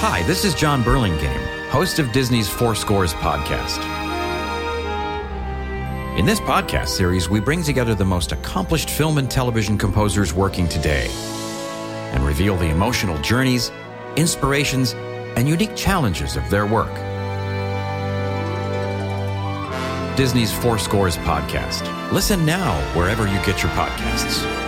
Hi, this is John Burlingame, host of Disney's Four Scores podcast. In this podcast series, we bring together the most accomplished film and television composers working today and reveal the emotional journeys, inspirations, and unique challenges of their work. Disney's Four Scores podcast. Listen now wherever you get your podcasts.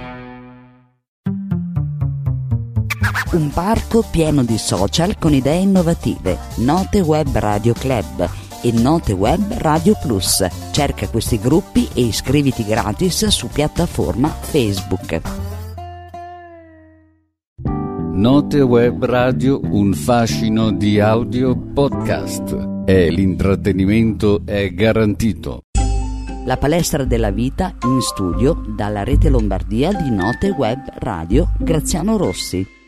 Un parco pieno di social con idee innovative. Note Web Radio Club e Note Web Radio Plus. Cerca questi gruppi e iscriviti gratis su piattaforma Facebook. Note Web Radio, un fascino di audio podcast. E l'intrattenimento è garantito. La palestra della vita in studio dalla rete Lombardia di Note Web Radio Graziano Rossi.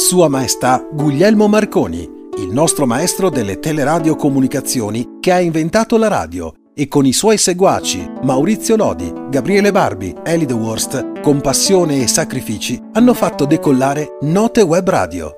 Sua Maestà Guglielmo Marconi, il nostro maestro delle teleradiocomunicazioni che ha inventato la radio e con i suoi seguaci Maurizio Lodi, Gabriele Barbi, Eli The Worst, con passione e sacrifici hanno fatto decollare Note Web Radio.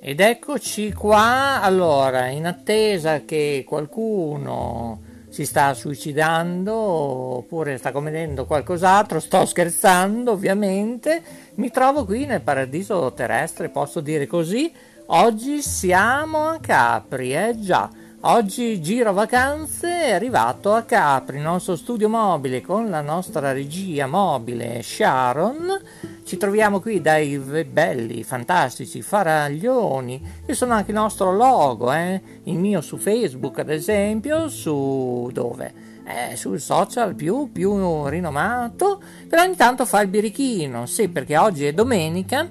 Ed eccoci qua, allora, in attesa che qualcuno si sta suicidando oppure sta commettendo qualcos'altro, sto scherzando ovviamente, mi trovo qui nel paradiso terrestre, posso dire così, oggi siamo a Capri, eh già, oggi giro vacanze, è arrivato a Capri, il nostro studio mobile con la nostra regia mobile Sharon, ci troviamo qui dai belli, fantastici faraglioni che sono anche il nostro logo, eh? il mio su Facebook ad esempio, su dove? Eh, sul social più, più rinomato, però ogni tanto fa il birichino, sì perché oggi è domenica,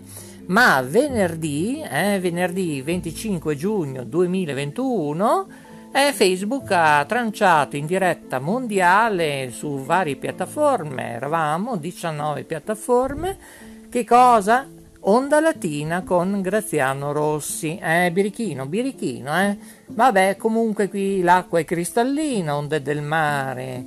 ma venerdì, eh, venerdì 25 giugno 2021, eh, Facebook ha tranciato in diretta mondiale su varie piattaforme, eravamo 19 piattaforme, che cosa? Onda Latina con Graziano Rossi. Eh, birichino, birichino, eh. Vabbè, comunque qui l'acqua è cristallina, onde del mare.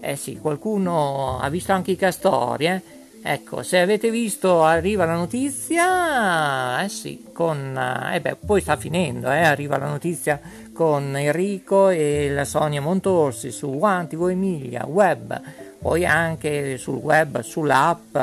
Eh sì, qualcuno ha visto anche i castori, eh. Ecco, se avete visto arriva la notizia, eh sì, con... Eh beh, poi sta finendo, eh, arriva la notizia con Enrico e la Sonia Montorsi su One TV Emilia, web, poi anche sul web, sull'app,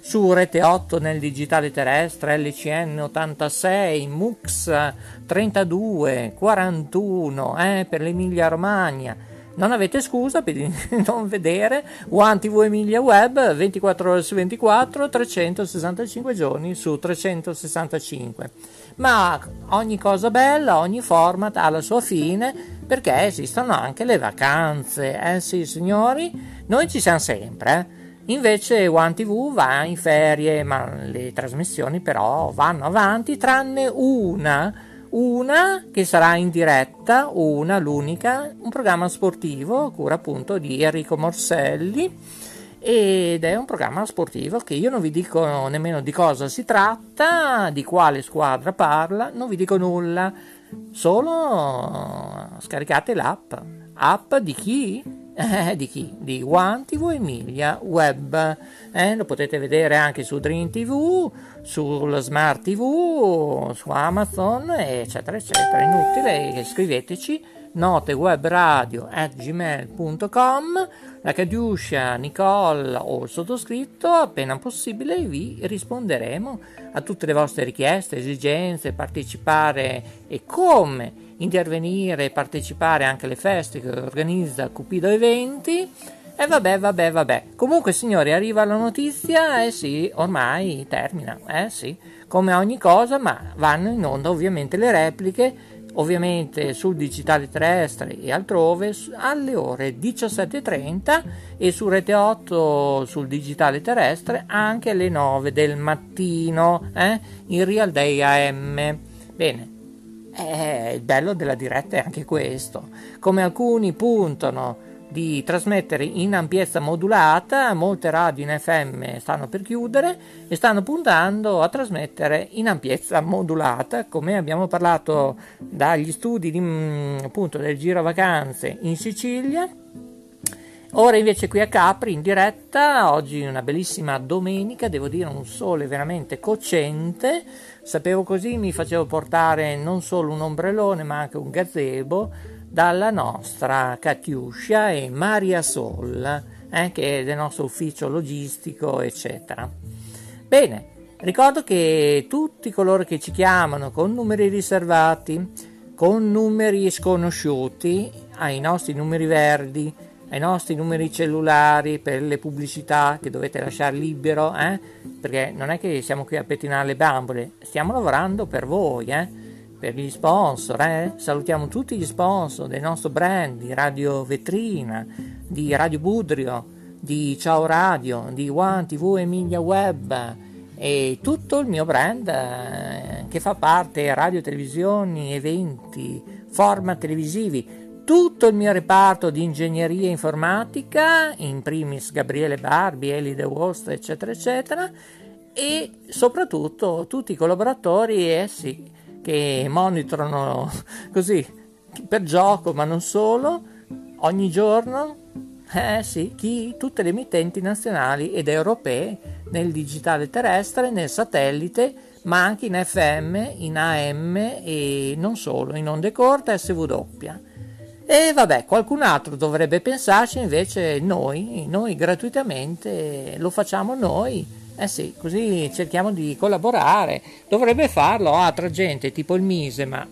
su Rete 8 nel digitale terrestre, LCN 86, MUX 32, 41 eh, per l'Emilia Romagna. Non avete scusa per non vedere One TV Emilia Web 24 ore su 24, 365 giorni su 365. Ma ogni cosa bella, ogni format ha la sua fine perché esistono anche le vacanze. Eh sì, signori, noi ci siamo sempre, eh. Invece One TV va in ferie, ma le trasmissioni però vanno avanti, tranne una, una che sarà in diretta, una, l'unica, un programma sportivo a cura appunto di Enrico Morselli ed è un programma sportivo che io non vi dico nemmeno di cosa si tratta, di quale squadra parla, non vi dico nulla, solo scaricate l'app. App di chi? Eh, di chi? Di One TV Emilia Web. Eh, lo potete vedere anche su Dream TV, sul Smart TV, su Amazon, eccetera, eccetera. Inutile, scriveteci notewebradio at gmail.com la Cadiuscia, Nicole o il sottoscritto appena possibile vi risponderemo a tutte le vostre richieste, esigenze, partecipare e come intervenire e partecipare anche alle feste che organizza Cupido Eventi. E vabbè, vabbè, vabbè. Comunque, signori, arriva la notizia, eh sì, ormai termina, eh sì, come ogni cosa, ma vanno in onda ovviamente le repliche ovviamente sul digitale terrestre e altrove alle ore 17.30 e su Rete 8 sul digitale terrestre anche alle 9 del mattino eh, in Real Day AM. Bene, eh, il bello della diretta è anche questo. Come alcuni puntano di trasmettere in ampiezza modulata, molte radio in FM stanno per chiudere e stanno puntando a trasmettere in ampiezza modulata, come abbiamo parlato dagli studi di, mm, appunto, del giro vacanze in Sicilia. Ora invece qui a Capri in diretta, oggi una bellissima domenica, devo dire un sole veramente cocente, sapevo così mi facevo portare non solo un ombrellone ma anche un gazebo dalla nostra Katiuscia e Maria Sol, eh, che è del nostro ufficio logistico, eccetera. Bene, ricordo che tutti coloro che ci chiamano con numeri riservati, con numeri sconosciuti, ai nostri numeri verdi, ai nostri numeri cellulari per le pubblicità che dovete lasciare libero, eh? perché non è che siamo qui a pettinare le bambole, stiamo lavorando per voi, eh? Per gli sponsor, eh? salutiamo tutti gli sponsor del nostro brand di Radio Vetrina, di Radio Budrio, di Ciao Radio, di One TV Emilia Web e tutto il mio brand eh, che fa parte radio, televisioni, eventi, format televisivi, tutto il mio reparto di ingegneria informatica, in primis Gabriele Barbi, Eli De Wost, eccetera, eccetera, e soprattutto tutti i collaboratori, eh sì, che monitorano così per gioco, ma non solo, ogni giorno, eh sì, chi, tutte le emittenti nazionali ed europee nel digitale terrestre, nel satellite, ma anche in FM, in AM e non solo, in onde corte SW. E vabbè, qualcun altro dovrebbe pensarci, invece noi, noi gratuitamente lo facciamo noi eh sì, così cerchiamo di collaborare. Dovrebbe farlo altra gente, tipo il Mise, ma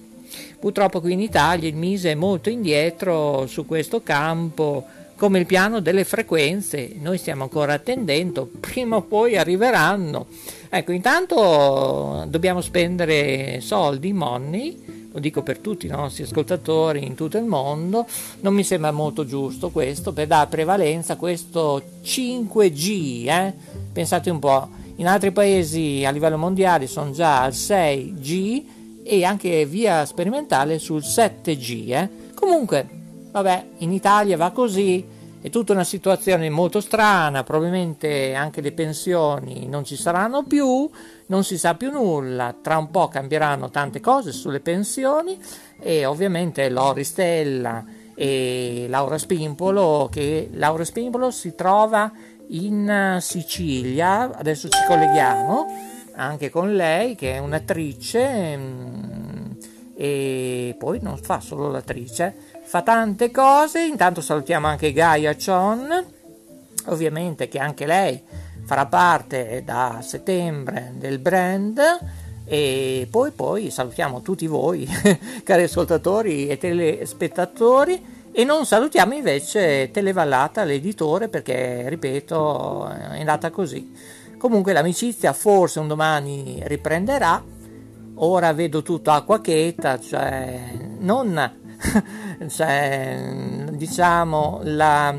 purtroppo qui in Italia il Mise è molto indietro su questo campo, come il piano delle frequenze. Noi stiamo ancora attendendo, prima o poi arriveranno. Ecco, intanto dobbiamo spendere soldi, money, lo dico per tutti i nostri ascoltatori in tutto il mondo, non mi sembra molto giusto questo, per dare prevalenza a questo 5G, eh? Pensate un po', in altri paesi a livello mondiale sono già al 6G e anche via sperimentale sul 7G. Eh? Comunque, vabbè, in Italia va così, è tutta una situazione molto strana, probabilmente anche le pensioni non ci saranno più, non si sa più nulla, tra un po' cambieranno tante cose sulle pensioni e ovviamente Loristella e Laura Spimpolo, che Laura Spimpolo si trova in Sicilia, adesso ci colleghiamo anche con lei che è un'attrice mm, e poi non fa solo l'attrice, fa tante cose, intanto salutiamo anche Gaia Chon, ovviamente che anche lei farà parte da settembre del brand e poi, poi salutiamo tutti voi cari ascoltatori e telespettatori e non salutiamo invece Televallata, l'editore, perché, ripeto, è andata così. Comunque l'amicizia forse un domani riprenderà. Ora vedo tutto acqua cheta, cioè non cioè, diciamo la,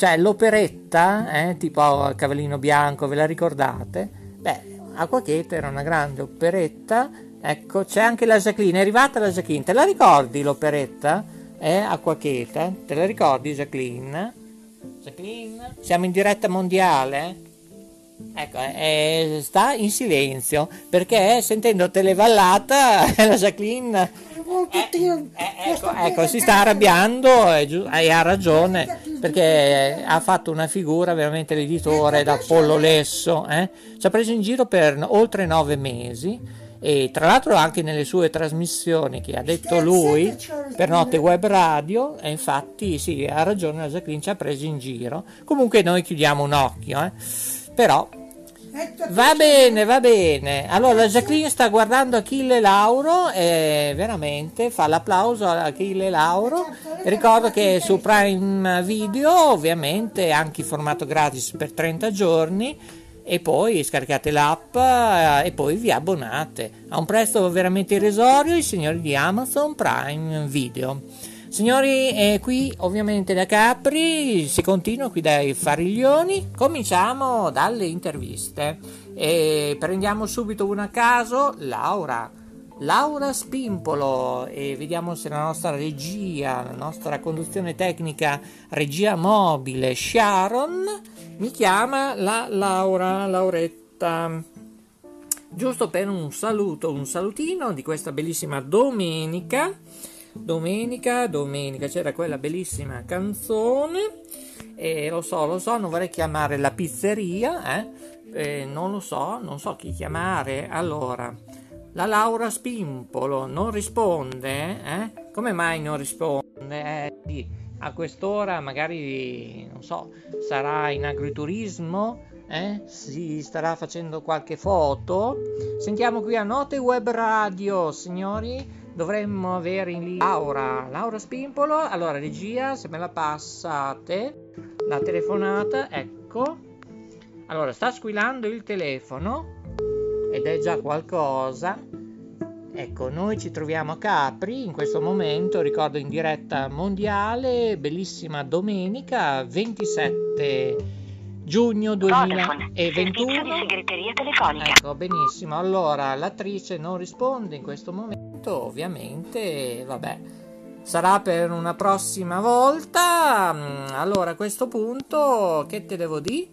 cioè, l'operetta, eh, tipo Cavallino Bianco, ve la ricordate? Beh, Acqua Cheta era una grande operetta. Ecco, c'è anche la Jacqueline, è arrivata la Jacqueline, te la ricordi l'operetta? è acqua cheta, te la ricordi Jacqueline? Jacqueline? Siamo in diretta mondiale? Ecco, eh, sta in silenzio perché sentendo televallata la Jacqueline eh, eh, ecco, ecco, si sta arrabbiando e, e, ha ragione perché ha fatto una figura veramente l'editore da pollo lesso, eh? ci ha preso in giro per oltre nove mesi e tra l'altro anche nelle sue trasmissioni che ha detto lui per Notte Web Radio e infatti sì ha ragione la Jacqueline ci ha preso in giro. Comunque noi chiudiamo un occhio eh. però va bene va bene allora la Jacqueline sta guardando Achille Lauro e veramente fa l'applauso a Achille Lauro ricordo che su Prime Video ovviamente anche in formato gratis per 30 giorni e poi scaricate l'app eh, e poi vi abbonate. A un prezzo veramente irrisorio i signori di Amazon Prime Video. Signori, eh, qui ovviamente da Capri si continua qui dai Fariglioni. Cominciamo dalle interviste. E prendiamo subito una a caso, Laura. Laura Spimpolo e vediamo se la nostra regia, la nostra conduzione tecnica, regia mobile Sharon, mi chiama la Laura, Lauretta. Giusto per un saluto, un salutino di questa bellissima domenica. Domenica, domenica, c'era quella bellissima canzone. E lo so, lo so, non vorrei chiamare la pizzeria, eh? Eh, non lo so, non so chi chiamare. Allora, la Laura Spimpolo non risponde? Eh? Come mai non risponde? Eh, sì, a quest'ora magari, non so, sarà in agriturismo? Eh? Si starà facendo qualche foto? Sentiamo qui a Note Web Radio, signori. Dovremmo avere in lì Laura, Laura Spimpolo. Allora, regia, se me la passate, la telefonata, ecco. Allora, sta squillando il telefono ed è già qualcosa. Ecco, noi ci troviamo a Capri in questo momento, ricordo in diretta mondiale, bellissima domenica 27 giugno 2021. Ecco, benissimo. Allora, l'attrice non risponde in questo momento, ovviamente, vabbè. Sarà per una prossima volta. Allora, a questo punto, che te devo dire?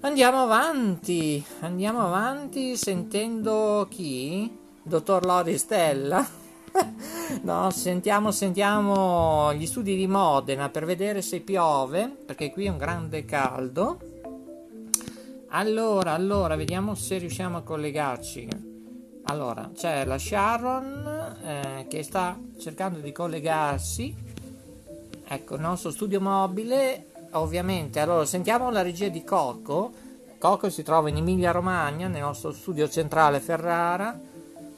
Andiamo avanti, andiamo avanti sentendo chi? Dottor Lori Stella? no, sentiamo, sentiamo gli studi di Modena per vedere se piove, perché qui è un grande caldo. Allora, allora, vediamo se riusciamo a collegarci. Allora, c'è la Sharon eh, che sta cercando di collegarsi. Ecco, il nostro studio mobile ovviamente. Allora, sentiamo la regia di Coco. Coco si trova in Emilia Romagna, nel nostro studio centrale Ferrara,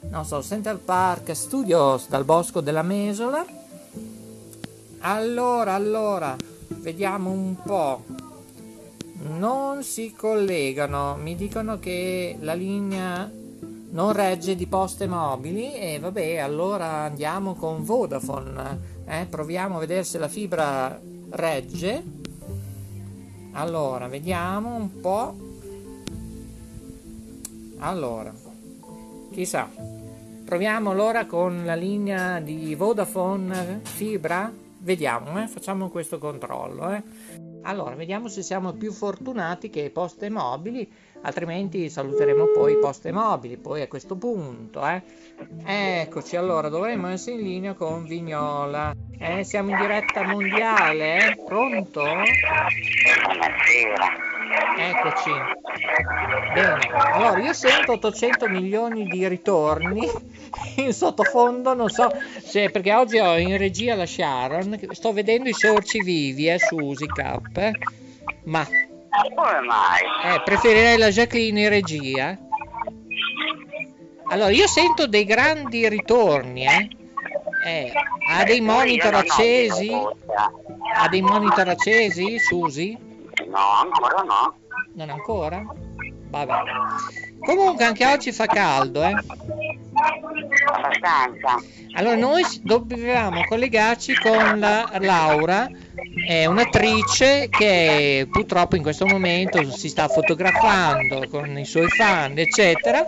nostro Central Park Studios dal Bosco della Mesola. Allora, allora, vediamo un po'. Non si collegano, mi dicono che la linea non regge di poste mobili e vabbè, allora andiamo con Vodafone. Eh, proviamo a vedere se la fibra regge allora vediamo un po' allora chissà proviamo allora con la linea di Vodafone fibra vediamo eh? facciamo questo controllo eh? allora vediamo se siamo più fortunati che poste mobili altrimenti saluteremo poi poste mobili poi a questo punto eh. eccoci allora dovremmo essere in linea con Vignola eh, siamo in diretta mondiale eh? pronto? buonasera eccoci bene allora io sento 800 milioni di ritorni in sottofondo non so se perché oggi ho in regia la Sharon sto vedendo i sorci vivi eh, su Usicap eh. ma come mai? eh, preferirei la Jacqueline in regia. Allora, io sento dei grandi ritorni, eh. eh ha dei monitor accesi? Ha dei monitor accesi, Susi? No, ancora no. Non ancora? Vabbè. Comunque anche oggi fa caldo, eh. Abbastanza. Allora noi dobbiamo collegarci con la Laura, è un'attrice che purtroppo in questo momento si sta fotografando con i suoi fan, eccetera,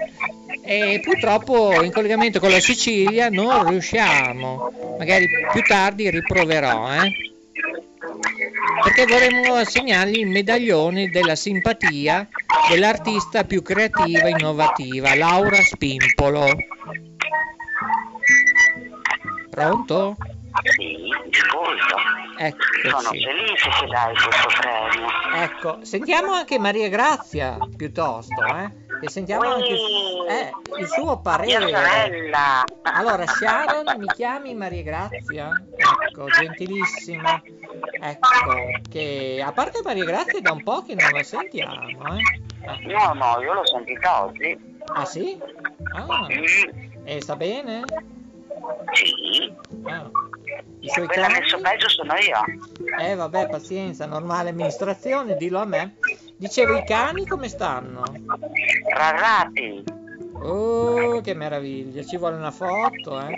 e purtroppo in collegamento con la Sicilia non riusciamo. Magari più tardi riproverò, eh. Perché vorremmo assegnargli il medaglione della simpatia dell'artista più creativa e innovativa, Laura Spimpolo. Pronto? Sì. Sono Eccoci. felice che dai questo premio. Ecco, sentiamo anche Maria Grazia piuttosto, eh? E sentiamo anche eh, il suo parere. Allora, Sharon, mi chiami Maria Grazia? Ecco, gentilissima. Ecco, che a parte Maria Grazia da un po' che non la sentiamo, eh? Eh, No, no, io l'ho sentita oggi. Ah sì? Ah, Mm, e sta bene? sì. Ah. I suoi Quella cani? messo peggio sono io. Eh vabbè, pazienza, normale amministrazione, dillo a me. Dicevo, i cani come stanno? Rarrati. Oh, che meraviglia, ci vuole una foto, eh?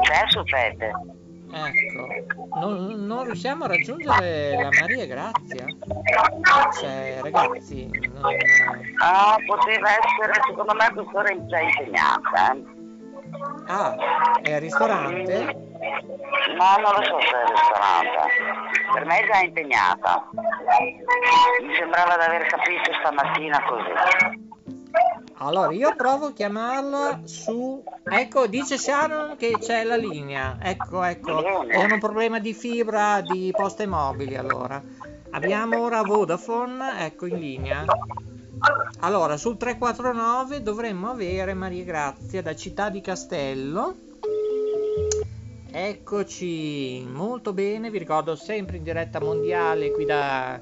C'è su Fede? Ecco, non, non riusciamo a raggiungere la Maria Grazia. Cioè, ragazzi, non... Ah, poteva essere, secondo me, quest'ora è già impegnata. eh. Ah, è al ristorante? No, non lo so se è ristorante. Per me è già impegnata. Mi sembrava di aver capito stamattina così. Allora, io provo a chiamarla su... Ecco, dice Sharon che c'è la linea. Ecco, ecco. Ho un problema di fibra di poste mobili, allora. Abbiamo ora Vodafone, ecco, in linea. Allora, sul 349 dovremmo avere Maria Grazia da Città di Castello. Eccoci, molto bene, vi ricordo sempre in diretta mondiale qui da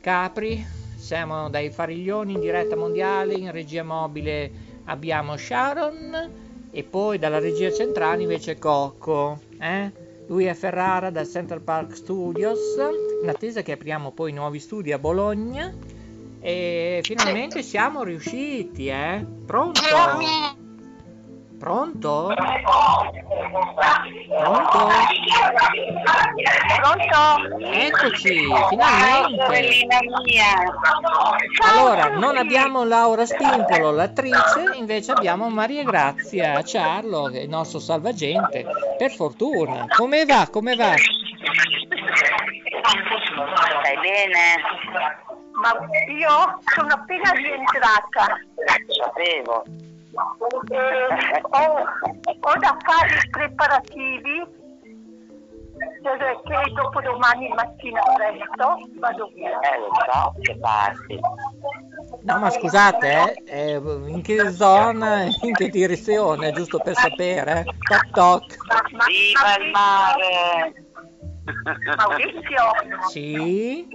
Capri, siamo dai Fariglioni in diretta mondiale, in regia mobile abbiamo Sharon e poi dalla regia centrale invece Cocco, eh? lui è Ferrara da Central Park Studios, in attesa che apriamo poi nuovi studi a Bologna e finalmente siamo riusciti, eh? Pronto? Pronto? Pronto? Pronto? Eccoci, finalmente. Allora, non abbiamo Laura Spimpolo, l'attrice, invece abbiamo Maria Grazia Ciarlo, il nostro salvagente, per fortuna. Come va? Come va? Stai bene? Ma io sono appena rientrata. Sapevo. Eh, ho, ho da fare i preparativi perché dopo domani mattina presto vado via. Eh, lo so, che parti. No, ma scusate, eh, eh, in che zona, in che direzione, giusto per sapere? Toc toc. Viva il mare! Maurizio, Sì,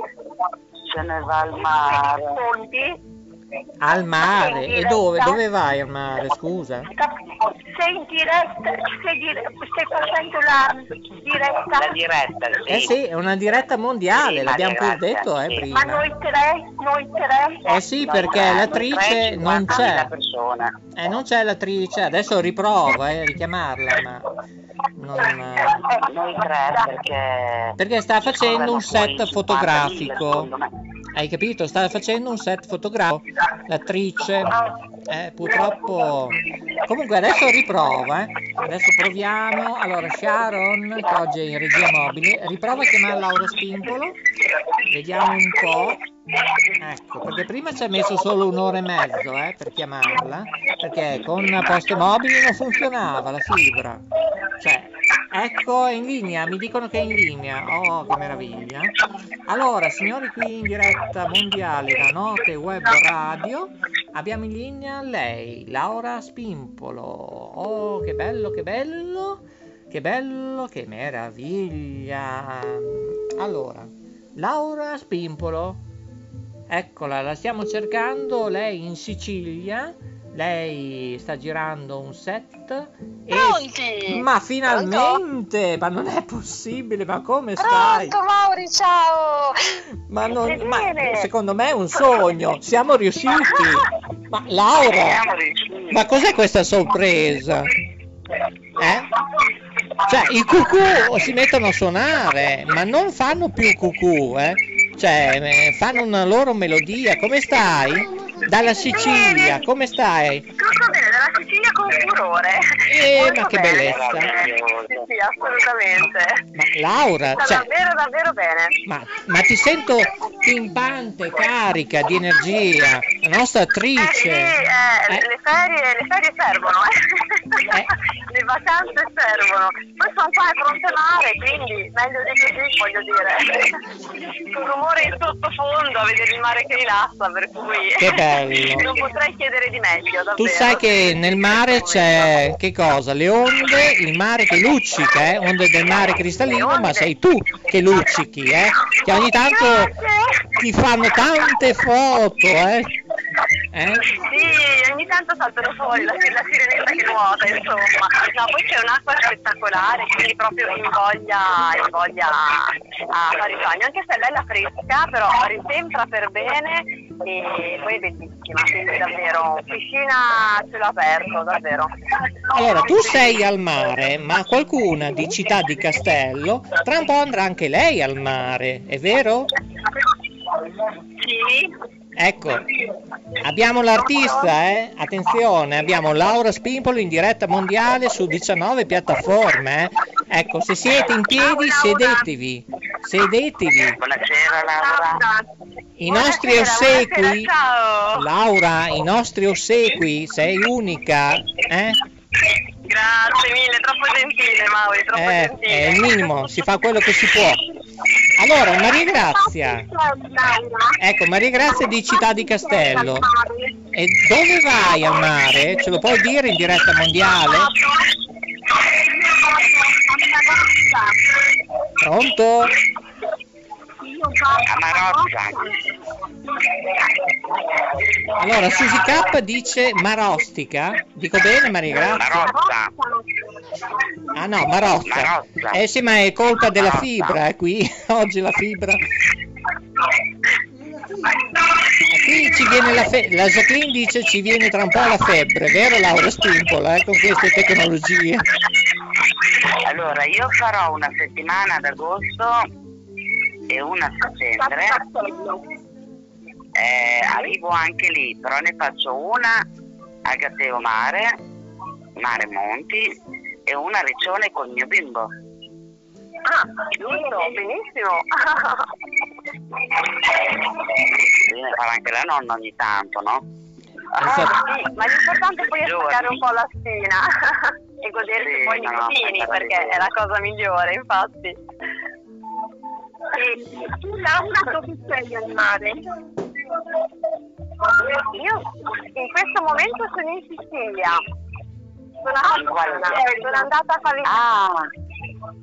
Se ne va al mare. rispondi? Al mare. E dove? Dove vai al mare, scusa? Sei in diretta, sei, dire- stai facendo la diretta, La diretta, sì. Eh sì, è una diretta mondiale, Sì, l'abbiamo pure detto, eh, sì. prima. ma noi tre, noi tre, Eh sì, Noi perché tre, l'attrice non 50.000 c'è. Eh, non c'è l'attrice, adesso riprovo eh, a richiamarla, ma non, eh, Noi tre perché... perché sta facendo un set 50.000, fotografico. Hai capito? Sta facendo un set fotografico. L'attrice, eh, purtroppo. Comunque adesso riprova, eh. Adesso proviamo. Allora, Sharon, che oggi è in regia mobile, riprova a chiamare Laura Spimpolo. Vediamo un po'. Ecco, perché prima ci ha messo solo un'ora e mezzo eh, per chiamarla, perché con poste mobili non funzionava la fibra. Cioè, ecco, è in linea, mi dicono che è in linea. Oh, che meraviglia. Allora, signori, qui in diretta mondiale da Note Web Radio, abbiamo in linea lei, Laura Spimpolo. Oh, che bello, che bello, che bello, che meraviglia. Allora, Laura Spimpolo. Eccola, la stiamo cercando, lei in Sicilia, lei sta girando un set e... Pronti? Ma finalmente! Ma non è possibile, ma come stai? Pronto Mauri, ciao! Ma, non, ma secondo me è un sogno, siamo riusciti! Ma Laura, ma cos'è questa sorpresa? Eh? Cioè, i cucù si mettono a suonare, ma non fanno più cucù, eh? Cioè, eh, fanno una loro melodia. Come stai? Dalla Sicilia, come stai? tutto bene, dalla Sicilia con furore. Eh, Molto ma che bene. bellezza. Sì, sì, assolutamente. Ma Laura, Sta cioè, davvero, davvero bene. ma, ma ti sento pimpante, carica di energia, la nostra Eh, attrice. sì, eh, Eh. Le, ferie, le ferie servono, eh. Vacanze servono. Poi sono qua a fronte mare, quindi meglio di così, voglio dire. Un rumore in sottofondo a vedere il mare che rilassa, per cui Che bello. non potrei chiedere di meglio, davvero. Tu sai che nel mare c'è che cosa? Le onde, il mare che luccica, eh? onde del mare cristallino, ma sei tu che luccichi, eh? Che ogni tanto ti fanno tante foto, eh? Eh? Sì, ogni tanto saltano fuori la, la sirenetta che nuota, insomma. No, poi c'è un'acqua spettacolare, quindi proprio invoglia, invoglia a fare il bagno, anche se è bella fresca, però risembra per bene e poi è bellissima, quindi davvero piscina a cielo aperto, davvero. Allora, tu sei al mare, ma qualcuna di Città di Castello tra un po' andrà anche lei al mare, è vero? Sì. Ecco, abbiamo l'artista, eh? Attenzione, abbiamo Laura Spimpolo in diretta mondiale su 19 piattaforme. eh. Ecco, se siete in piedi, sedetevi. Sedetevi. Buonasera Laura. I nostri ossequi. Laura, i nostri ossequi, sei unica, eh? Grazie mille, troppo gentile Mauri, troppo Eh, gentile. è il minimo, si fa quello che si può. Allora, Maria Grazia, ecco, Maria Grazia di Città di Castello. E dove vai al mare? Ce lo puoi dire in diretta mondiale? Pronto? Allora, Susi K dice Marostica. Dico bene, Maria Grazia? Marozza. Ah no, Marozza. Marozza. Eh sì, ma è colpa della Marozza. fibra, eh, qui oggi la fibra. Qui ci viene la febbre, la Jacqueline dice ci viene tra un po' la febbre, vero Laura Spimpola, eh, con queste tecnologie? Allora, io farò una settimana ad agosto e una a settembre. Eh, arrivo anche lì, però ne faccio una a Gatteo Mare, Mare Monti, e una a Riccione col mio bimbo. Ah, giusto, benissimo. Quindi ne farà anche la nonna ogni tanto, no? Ah, sì, ma l'importante poi è staccare un po' la spina e godersi Sì, poi i no, aspetta, perché è la cosa migliore, infatti. Tu Laura dove sei al mare? Io in questo momento sono in Sicilia. Sono, a Guarda. eh, sono andata a Favignano. Ah,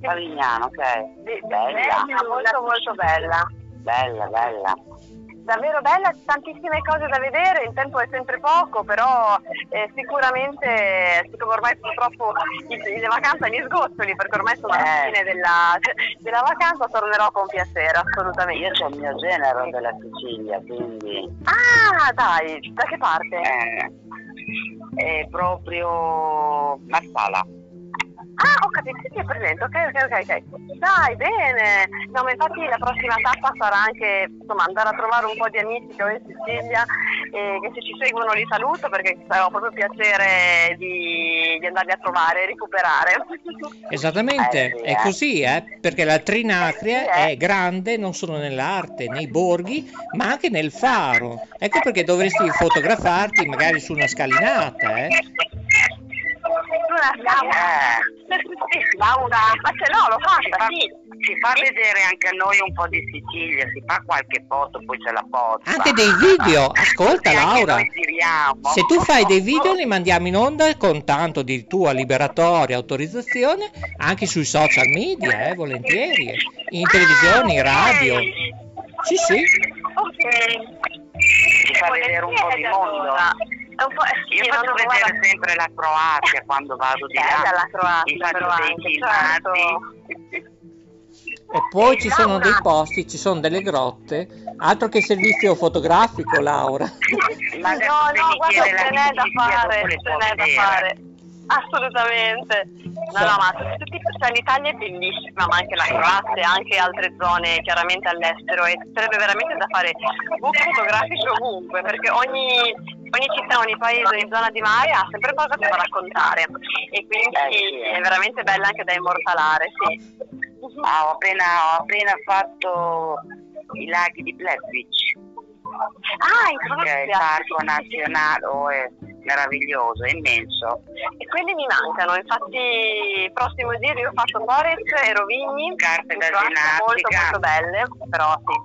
Favignano, ok. Bella, molto molto bella. bella, bella. Davvero bella, tantissime cose da vedere, il tempo è sempre poco, però eh, sicuramente, siccome ormai purtroppo le vacanze mi sgoccioli, perché ormai sono alla Eh. fine della, della vacanza, tornerò con piacere, assolutamente. Io c'ho il mio genero della Sicilia, quindi Ah, dai, da che parte? eh, è proprio Marsala. Ah, ho capito, sì, è presente, ok, ok, ok, ok. Dai, bene. No, ma infatti la prossima tappa sarà anche, insomma, andare a trovare un po' di amici che ho in Sicilia e che se ci seguono li saluto perché ho proprio piacere di, di andarli a trovare e recuperare. Esattamente, Eh, sì, è eh. così, eh, perché la Trinacria Sì, eh. è grande non solo nell'arte, nei borghi, ma anche nel faro. Ecco perché dovresti fotografarti magari su una scalinata, eh. Una Laura. Sì, Laura, ma ce l'ho, l'ho Si fatta, fa, sì. si fa vedere anche a noi un po' di Sicilia, si fa qualche foto, poi ce la posta. Anche dei video, ascolta Laura. Se tu fai dei video li mandiamo in onda con tanto di tua liberatoria autorizzazione anche sui social media, eh, volentieri, in televisione, in radio. Sì, sì. Ok. Ci fa vedere un po' di mondo. È un po', eh, sì, Io faccio vedere guarda, sempre la Croazia quando vado di bella là. la Croazia, Mi faccio dei filmati. certo. E poi ci sono dei posti, ci sono delle grotte, altro che servizio fotografico, Laura. Ma no, no, guarda, ce n'è da fare, ce n'è da fare. Assolutamente. No, no, ma tutti, cioè, l'Italia è bellissima, ma anche la Croazia, anche altre zone chiaramente all'estero e sarebbe veramente da fare book fotografici ovunque, perché ogni, ogni città, ogni paese, ogni zona di mare ha sempre qualcosa da raccontare e quindi Eh, eh. è veramente bella anche da immortalare, sì. Ah, ho appena, ho appena fatto i laghi di Plebbic, Ah, in che è il Croazia. parco nazionale, meraviglioso, immenso. E quelli mi mancano, infatti il prossimo giro io fatto Forest e Rovigni, Scarpe in da Croazia molto ginnastica. molto belle, però sì,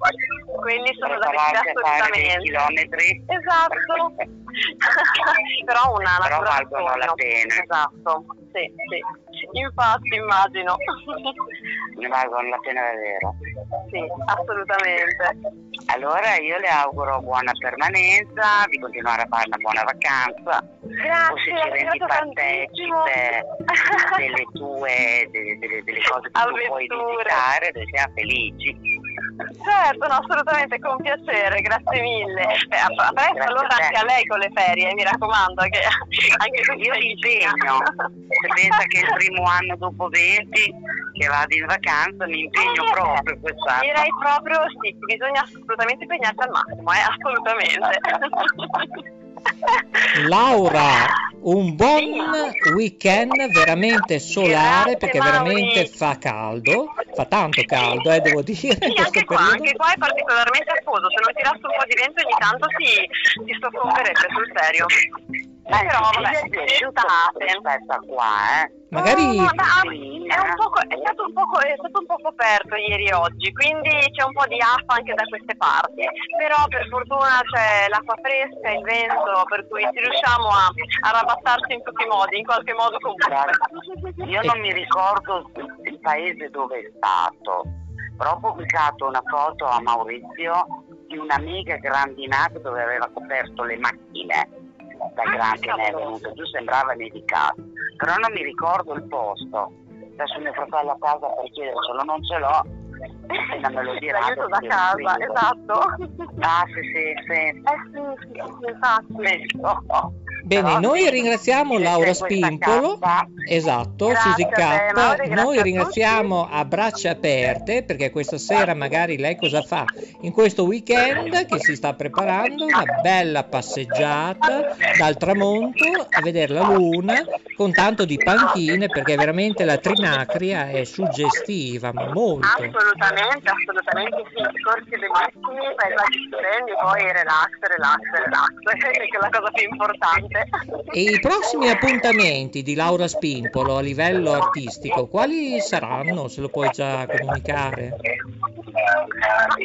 quelli sono da vedere assolutamente. chilometri. Esatto, però una Però valgono la pena. Esatto, sì, sì. Infatti immagino. Ne valgono la pena davvero. sì, assolutamente. Allora io le auguro buona permanenza, di continuare a fare una buona vacanza. Grazie, ci rendi partecipe delle tue, delle, delle- delle cose che tu puoi visitare, siamo felici. Certo, no, assolutamente, con piacere, grazie mille. A, presto allora anche a lei con le ferie, mi raccomando, che anche Io mi impegno, se pensa che il primo anno dopo 20 che vado in vacanza mi impegno Eh, proprio quest'anno. Direi proprio sì, bisogna assolutamente impegnarsi al massimo, eh, assolutamente. Laura, un buon weekend veramente solare Grazie, perché Mauri. veramente fa caldo, fa tanto caldo, eh, devo dire, Sì, anche qua, anche qua è particolarmente affoso, se non tirasse un po' di vento ogni tanto si, si soffoccherebbe sul serio. Eh, Però vabbè, sì, state. aspetta qua, eh. Magari No, no, ma, è, un poco, è, stato un poco, è stato un po' coperto ieri e oggi, quindi c'è un po' di affa anche da queste parti. Però per fortuna c'è l'acqua fresca, il vento, per cui si riusciamo a, a rabattarci in tutti i modi, in qualche modo comunque. Io non mi ricordo il paese dove è stato, però ho pubblicato una foto a Maurizio di una mega grandinata dove aveva coperto le macchine dal gran che ne è venuto giù, sembrava nevicato, però non mi ricordo il posto. Adesso mio fratello a casa per chiedercelo, non ce l'ho, appena me lo dirà. L'aiuto da casa, esatto. Ah sì sì sì. Eh sì, sì, sì, infatti. Sì, oh. Bene, noi ringraziamo Laura Spimpolo. Esatto, Susi K. Noi a ringraziamo a braccia aperte perché questa sera magari lei cosa fa? In questo weekend che si sta preparando una bella passeggiata dal tramonto a vedere la luna con tanto di panchine perché veramente la Trinacria è suggestiva, ma molto. Assolutamente, assolutamente sì, corsi bellissimi, paesaggi stupendi, poi relax, relax, relax, che è la cosa più importante. E i prossimi appuntamenti di Laura Spimpolo a livello artistico, quali saranno? Se lo puoi già comunicare?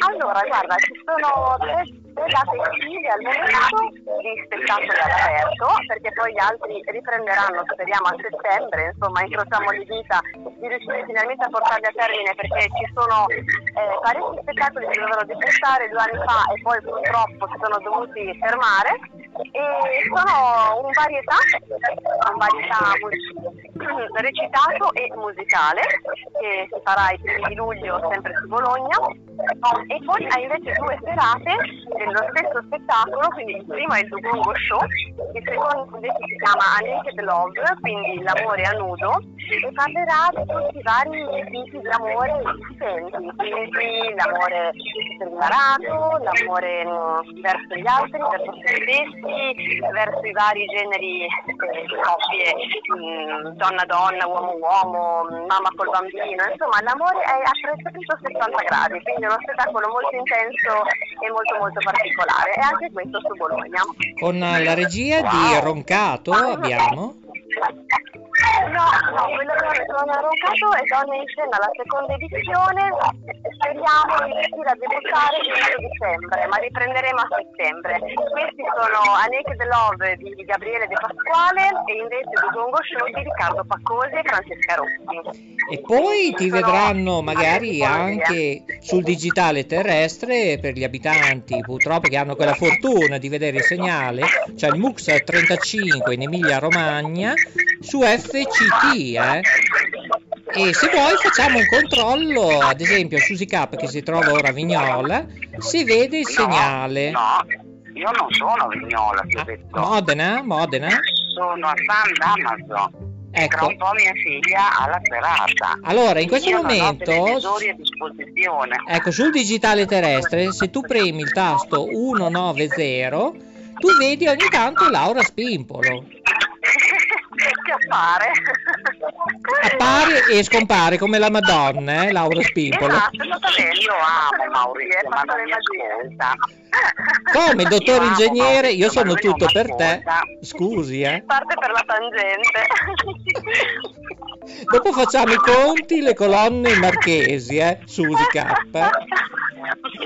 Allora, guarda, ci sono tre, tre date estive al momento di spettacoli all'aperto, perché poi gli altri riprenderanno, speriamo, a settembre, insomma, incrociamo le dita di riuscire finalmente a portarli a termine, perché ci sono eh, parecchi spettacoli che dovevano debuttare due anni fa e poi purtroppo si sono dovuti fermare, e sono un varietà, un varietà recitato e musicale, che si farà i primi di luglio sempre su Bologna, e poi ha invece due serate dello stesso spettacolo, quindi il primo è il Dugongo Show, il secondo invece si chiama A Naked Love, quindi l'amore a nudo, e parlerà di tutti i vari tipi di amore esistenti, quindi l'amore per il malato, l'amore mh, verso gli altri, verso se stessi, verso i vari generi eh, coppie, mh, donna-donna, uomo-uomo, mh, mamma col bambino, insomma l'amore è a 360 gradi, quindi uno spettacolo molto intenso e molto molto particolare e anche questo su Bologna. Con la regia di Roncato abbiamo. No, no, quello che sono roncato è Donne in scena, la seconda edizione. Speriamo di riuscire a debuttare inizio dicembre, ma riprenderemo a settembre. Questi sono A Naked Love di Gabriele De Pasquale e invece The Gongo Show di Riccardo Paccosi e Francesca Rossi. E poi ti Sono vedranno magari anche sul digitale terrestre per gli abitanti purtroppo che hanno quella fortuna di vedere il segnale, cioè il MUX 35 in Emilia Romagna su FCT, eh. E se vuoi facciamo un controllo, ad esempio Susi Cap che si trova ora a Vignola, si vede il segnale. No, io non sono a Vignola, ti ho Ah, detto. Modena? Modena? Sono a San Damaso. Tra Ecco. un po' mia figlia ha la serata. Allora, in questo Io momento televisori a disposizione. Ecco, sul digitale terrestre, se tu premi il tasto 190, tu vedi ogni tanto Laura Spimpolo. Che appare. Appare e scompare come la Madonna, eh, Laura Spimpolo. Esatto, esattamente. Io amo Maurizio, ma non mi ascolta. Come, dottor Io amo ingegnere, io sono tutto per te. Scusi, eh. Parte per la tangente. Dopo facciamo i conti, le colonne marchesi, eh, Susi K.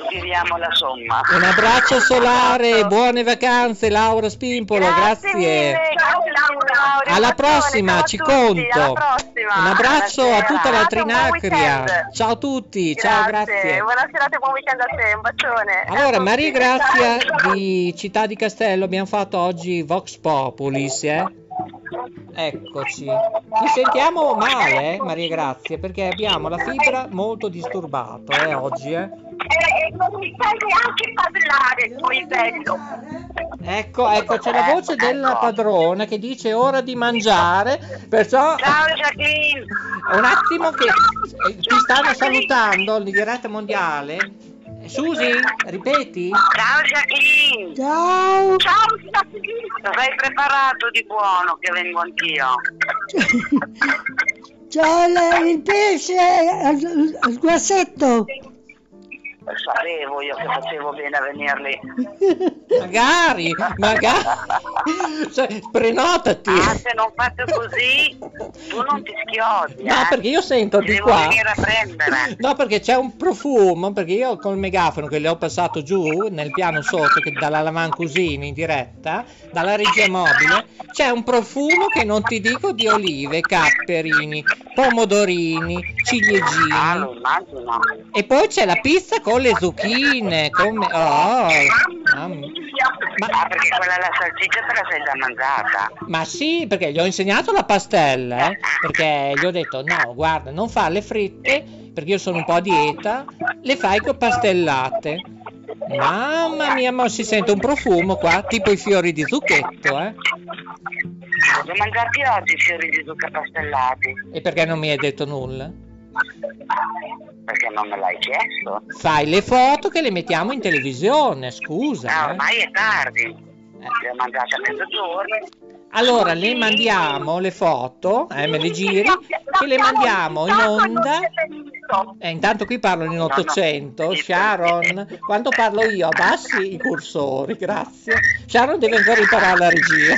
tiriamo la somma. Un abbraccio solare, buone vacanze Laura Spimpolo, grazie. Laura. Alla prossima, Ciao ci tutti, conto. Prossima. Un abbraccio a tutta la Trinacria. Ciao a tutti, ciao, grazie. Buona serata e buon weekend a te, un bacione. Allora. Maria Grazia di Città di Castello, abbiamo fatto oggi Vox Populis, eh? Eccoci. Ci sentiamo male, eh, Maria Grazia, perché abbiamo la fibra molto disturbata eh, oggi, eh. E non mi fai neanche parlare, poi bello. Ecco, ecco, c'è la voce della padrona che dice ora di mangiare, perciò Ciao Jacqueline! un attimo che eh, ti stanno salutando in diretta mondiale. Susi, ripeti? Ciao Jacqueline! Ciao! Ciao, Jacqueline. Cosa hai preparato di buono che vengo anch'io? C'ho le- il pesce al, al guassetto. Sapevo io che facevo bene a venirli. Magari, magari. Cioè, prenotati. Ah, se non fate così, tu non ti schiodi, No, eh? perché io sento Ti di devo qua. venire a prendere. No, perché c'è un profumo, perché io col megafono che le ho passato giù nel piano sotto, che dalla Lavancusini in diretta, dalla regia mobile, c'è un profumo che non ti dico di olive, capperini, pomodorini, Ah, ciliegini. lo immagino. E poi c'è la pizza con le zucchine, come... Oh, mamma. Ma, Ah, perché quella la salsiccia te la sei già mangiata. ma sì, perché gli ho insegnato la pastella, eh, perché gli ho detto no, guarda, non farle fritte, perché io sono un po' a dieta, le fai con pastellate. Mamma mia, ma si sente un profumo qua, tipo i fiori di zucchetto, eh. Li ho mangiati oggi i fiori di zucca pastellati. E perché non mi hai detto nulla? Perché non me l'hai chiesto? Fai le foto che le mettiamo in televisione, scusa. eh. ormai è tardi. Le ho mangiate a mezzogiorno. Allora le mandiamo le foto, eh, me le giri, che le mandiamo in onda. Eh, intanto qui parlano in 800, Sharon, quando parlo io abbassi i cursori, grazie. Sharon deve ancora imparare la regia.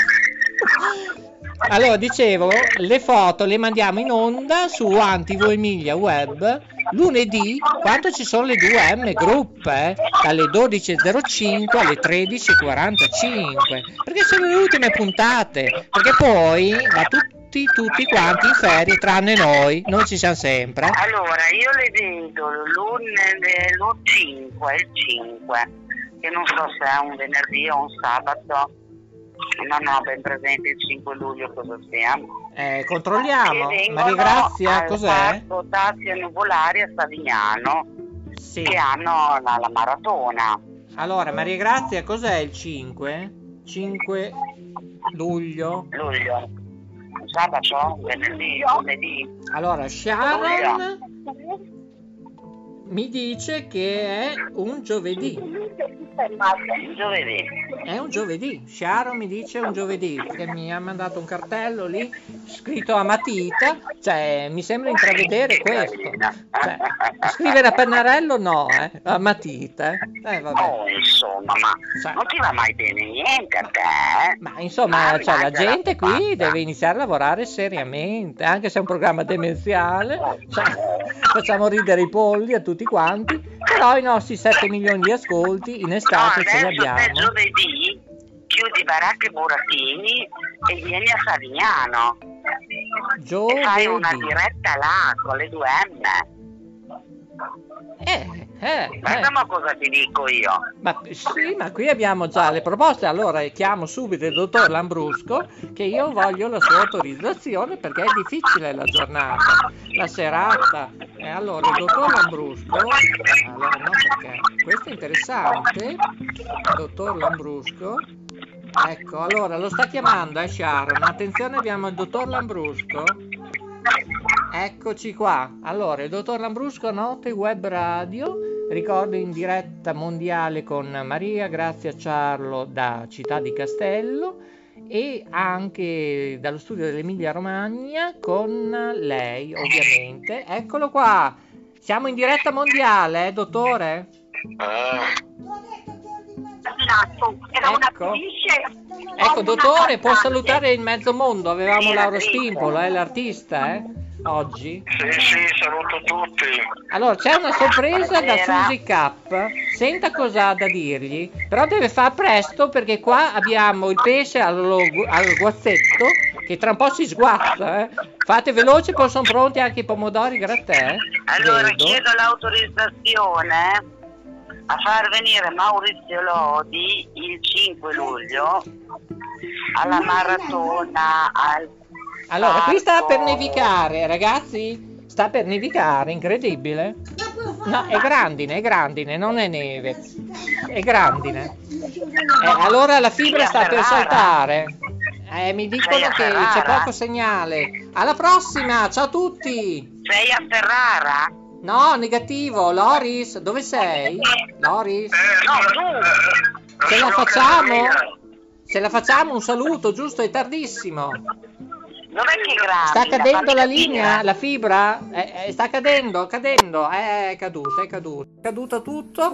Allora, dicevo, le foto le mandiamo in onda su AntiVo Emilia Web lunedì quando ci sono le due M Group, eh, dalle 12.05 alle 13.45, perché sono le ultime puntate, perché poi va tutti, tutti quanti in ferie, tranne noi, noi ci siamo sempre. Allora, io le vedo lunedì, lo 5, il 5, che non so se è un venerdì o un sabato. Non ho ben presente il 5 luglio cosa sia. Eh, controlliamo. Maria Grazia, cos'è? Tazio Nuvolari a Savignano, Sì. che hanno la, la maratona. Allora, Maria Grazia, cos'è il 5? 5 luglio. Luglio. Sabato? Venerdì? un Lunedì? Allora, Sharon mi dice che è un giovedì. Giovedì. È un giovedì. Sharon mi dice un giovedì perché mi ha mandato un cartello lì scritto a matita. Cioè, mi sembra intravedere questo. Cioè, scrivere a pennarello no, eh, a matita. Eh, Eh, vabbè. Oh, insomma, ma Cioè. non ti va mai bene niente a te, eh? Ma insomma, cioè, la Mannaggia la gente qui deve iniziare a lavorare seriamente, anche se è un programma demenziale, cioè, facciamo ridere i polli a tutti quanti, però i nostri 7 milioni di ascolti in No, estate ce li abbiamo. giovedì chiudi baracche burattini e vieni a Savignano e fai una Giovedì. diretta là con le due M. Eh, eh, Guarda eh. ma cosa ti dico io. Ma sì, ma qui abbiamo già le proposte. Allora chiamo subito il dottor Lambrusco che io voglio la sua autorizzazione perché è difficile la giornata, la serata. E allora il dottor Lambrusco, allora no perché questo è interessante, dottor Lambrusco. Ecco, allora lo sta chiamando, eh Sharon. Attenzione, abbiamo il dottor Lambrusco. Eccoci qua. Allora, il dottor Lambrusco, Note Web Radio, ricordo in diretta mondiale con Maria Grazia Ciarlo da Città di Castello e anche dallo studio dell'Emilia Romagna con lei, ovviamente. Eccolo qua. Siamo in diretta mondiale, eh, dottore? Esatto, era una Ecco. Ecco, dottore, può salutare il mezzo mondo. Avevamo l'attrice. Spimpolo, è l'artista, eh? Oggi. Sì, sì, saluto tutti. Allora, c'è una sorpresa da. Susi K. senta cosa ha da dirgli, però deve fare presto perché qua abbiamo il pesce allo- al guazzetto che tra un po' si sguazza. eh. Fate veloce, poi sono pronti anche i pomodori grattè. Allora vedo. chiedo l'autorizzazione a far venire Maurizio Lodi il 5 luglio alla maratona al Allora, qui sta per nevicare, ragazzi. Sta per nevicare, incredibile. No, è grandine, è grandine, non è neve. È grandine. Eh, allora la fibra sta per saltare. Eh, mi dicono che c'è poco segnale. Alla prossima, ciao a tutti. Sei a Ferrara? No, negativo. Loris, dove sei? Loris? No, tu! Ce la facciamo? Se la facciamo un saluto, giusto? È tardissimo. Dov'è che gravi? Sta cadendo la capire. linea, la fibra? Eh, eh, sta cadendo, cadendo. Eh, è caduta, è caduta. È caduto tutto.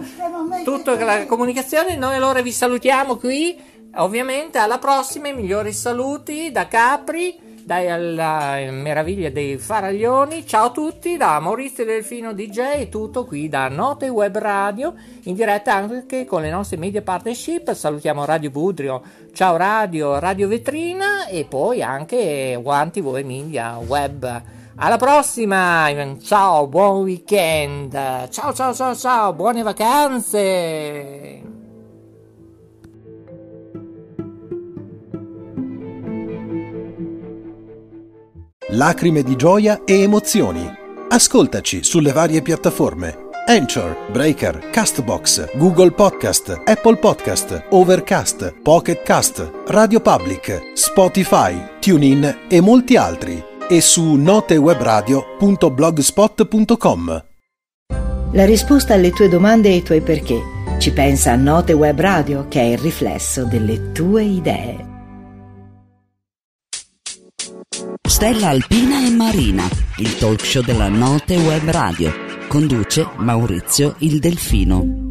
Tutta la comunicazione. Noi allora vi salutiamo qui. Ovviamente alla prossima, i migliori saluti da Capri. Alla meraviglia dei faraglioni. Ciao a tutti da Maurizio Delfino DJ. Tutto qui da Note Web Radio. In diretta anche con le nostre media partnership. Salutiamo Radio Budrio. Ciao Radio, Radio Vetrina e poi anche Guanti Voi Media Web. Alla prossima, ciao, buon weekend. Ciao ciao ciao ciao, buone vacanze. Lacrime di gioia e emozioni. Ascoltaci sulle varie piattaforme. Anchor, Breaker, Castbox, Google Podcast, Apple Podcast, Overcast, Pocket Cast, Radio Public, Spotify, TuneIn e molti altri. E su notewebradio.blogspot.com. La risposta alle tue domande e ai tuoi perché. Ci pensa Note Web Radio, che è il riflesso delle tue idee. Stella Alpina e Marina, il talk show della Note Web Radio. Conduce Maurizio il Delfino.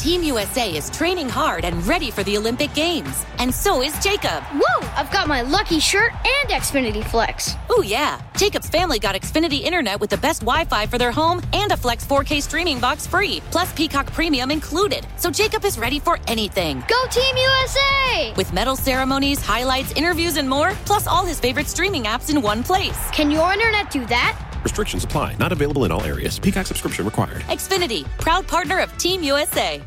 Team USA is training hard and ready for the Olympic Games. And so is Jacob. Whoa! I've got my lucky shirt and Xfinity Flex. Oh, yeah. Jacob's family got Xfinity Internet with the best Wi Fi for their home and a Flex 4K streaming box free, plus Peacock Premium included. So Jacob is ready for anything. Go Team USA! With medal ceremonies, highlights, interviews, and more, plus all his favorite streaming apps in one place. Can your internet do that? Restrictions apply. Not available in all areas. Peacock subscription required. Xfinity, proud partner of Team USA.